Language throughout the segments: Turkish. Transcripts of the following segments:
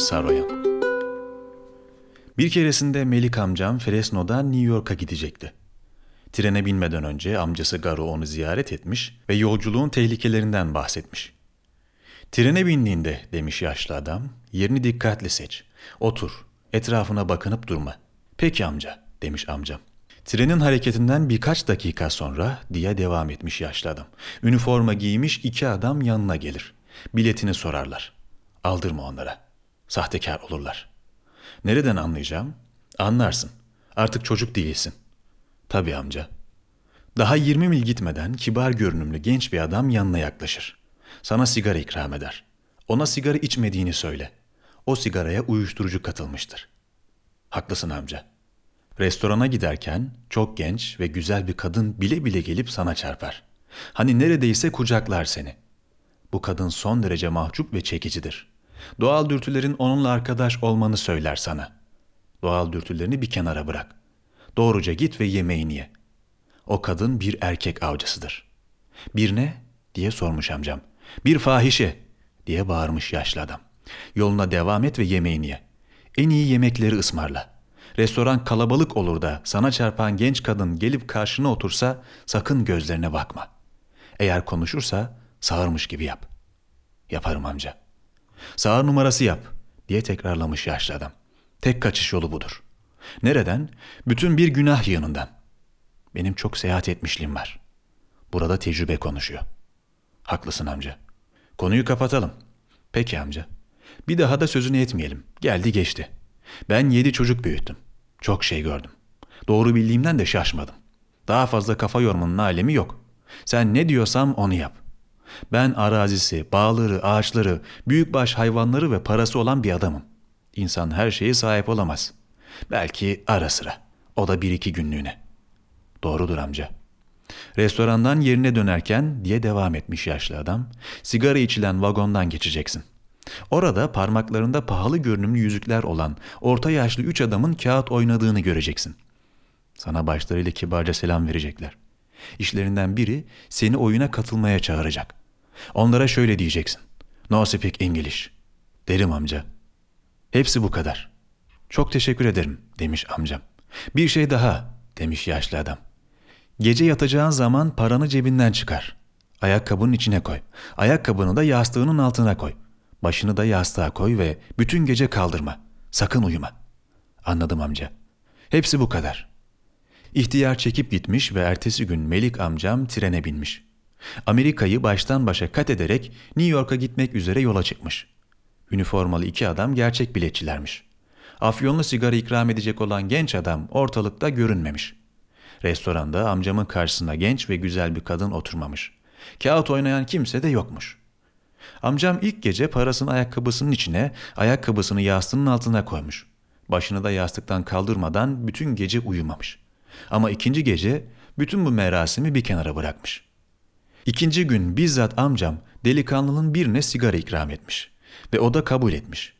Saroyan. Bir keresinde Melik amcam Fresno'dan New York'a gidecekti. Trene binmeden önce amcası Garo onu ziyaret etmiş ve yolculuğun tehlikelerinden bahsetmiş. Trene bindiğinde demiş yaşlı adam, yerini dikkatli seç. Otur, etrafına bakınıp durma. Peki amca, demiş amcam. Trenin hareketinden birkaç dakika sonra diye devam etmiş yaşlı adam. Üniforma giymiş iki adam yanına gelir. Biletini sorarlar. Aldırma onlara. Sahtekar olurlar. Nereden anlayacağım? Anlarsın. Artık çocuk değilsin. Tabii amca. Daha 20 mil gitmeden kibar görünümlü genç bir adam yanına yaklaşır. Sana sigara ikram eder. Ona sigara içmediğini söyle. O sigaraya uyuşturucu katılmıştır. Haklısın amca. Restorana giderken çok genç ve güzel bir kadın bile bile gelip sana çarpar. Hani neredeyse kucaklar seni. Bu kadın son derece mahcup ve çekicidir. Doğal dürtülerin onunla arkadaş olmanı söyler sana. Doğal dürtülerini bir kenara bırak. Doğruca git ve yemeğini ye. O kadın bir erkek avcısıdır. Bir ne? diye sormuş amcam. Bir fahişe diye bağırmış yaşlı adam. Yoluna devam et ve yemeğini ye. En iyi yemekleri ısmarla. Restoran kalabalık olur da sana çarpan genç kadın gelip karşına otursa sakın gözlerine bakma. Eğer konuşursa sağırmış gibi yap. Yaparım amca. Sağır numarası yap diye tekrarlamış yaşlı adam. Tek kaçış yolu budur. Nereden? Bütün bir günah yığınından. Benim çok seyahat etmişliğim var. Burada tecrübe konuşuyor. Haklısın amca. Konuyu kapatalım. Peki amca. Bir daha da sözünü etmeyelim. Geldi geçti. Ben yedi çocuk büyüttüm. Çok şey gördüm. Doğru bildiğimden de şaşmadım. Daha fazla kafa yormanın alemi yok. Sen ne diyorsam onu yap. Ben arazisi, bağları, ağaçları, büyükbaş hayvanları ve parası olan bir adamım. İnsan her şeye sahip olamaz. Belki ara sıra. O da bir iki günlüğüne. Doğrudur amca. Restorandan yerine dönerken diye devam etmiş yaşlı adam. Sigara içilen vagondan geçeceksin. Orada parmaklarında pahalı görünümlü yüzükler olan orta yaşlı üç adamın kağıt oynadığını göreceksin. Sana başlarıyla kibarca selam verecekler. İşlerinden biri seni oyuna katılmaya çağıracak. Onlara şöyle diyeceksin. No speak English. Derim amca. Hepsi bu kadar. Çok teşekkür ederim demiş amcam. Bir şey daha demiş yaşlı adam. Gece yatacağın zaman paranı cebinden çıkar. Ayakkabının içine koy. Ayakkabını da yastığının altına koy. Başını da yastığa koy ve bütün gece kaldırma. Sakın uyuma. Anladım amca. Hepsi bu kadar. İhtiyar çekip gitmiş ve ertesi gün Melik amcam trene binmiş. Amerika'yı baştan başa kat ederek New York'a gitmek üzere yola çıkmış. Üniformalı iki adam gerçek biletçilermiş. Afyonlu sigara ikram edecek olan genç adam ortalıkta görünmemiş. Restoranda amcamın karşısında genç ve güzel bir kadın oturmamış. Kağıt oynayan kimse de yokmuş. Amcam ilk gece parasını ayakkabısının içine, ayakkabısını yastığının altına koymuş. Başını da yastıktan kaldırmadan bütün gece uyumamış. Ama ikinci gece bütün bu merasimi bir kenara bırakmış. İkinci gün bizzat amcam delikanlının birine sigara ikram etmiş ve o da kabul etmiş.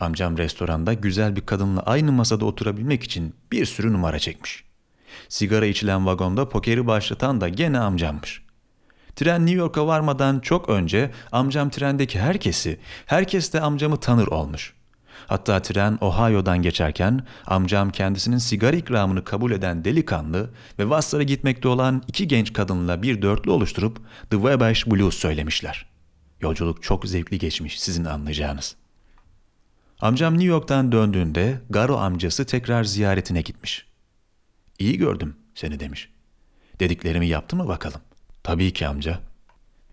Amcam restoranda güzel bir kadınla aynı masada oturabilmek için bir sürü numara çekmiş. Sigara içilen vagonda pokeri başlatan da gene amcammış. Tren New York'a varmadan çok önce amcam trendeki herkesi, herkes de amcamı tanır olmuş. Hatta tren Ohio'dan geçerken amcam kendisinin sigara ikramını kabul eden delikanlı ve Vassar'a gitmekte olan iki genç kadınla bir dörtlü oluşturup The Wabash Blues söylemişler. Yolculuk çok zevkli geçmiş sizin anlayacağınız. Amcam New York'tan döndüğünde Garo amcası tekrar ziyaretine gitmiş. İyi gördüm seni demiş. Dediklerimi yaptı mı bakalım? Tabii ki amca.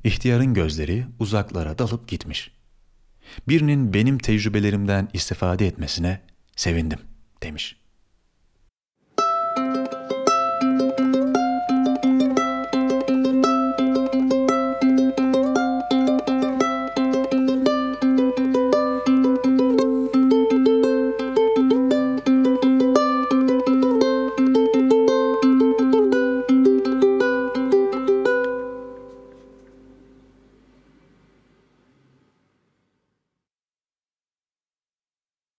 İhtiyarın gözleri uzaklara dalıp gitmiş. Birinin benim tecrübelerimden istifade etmesine sevindim demiş.''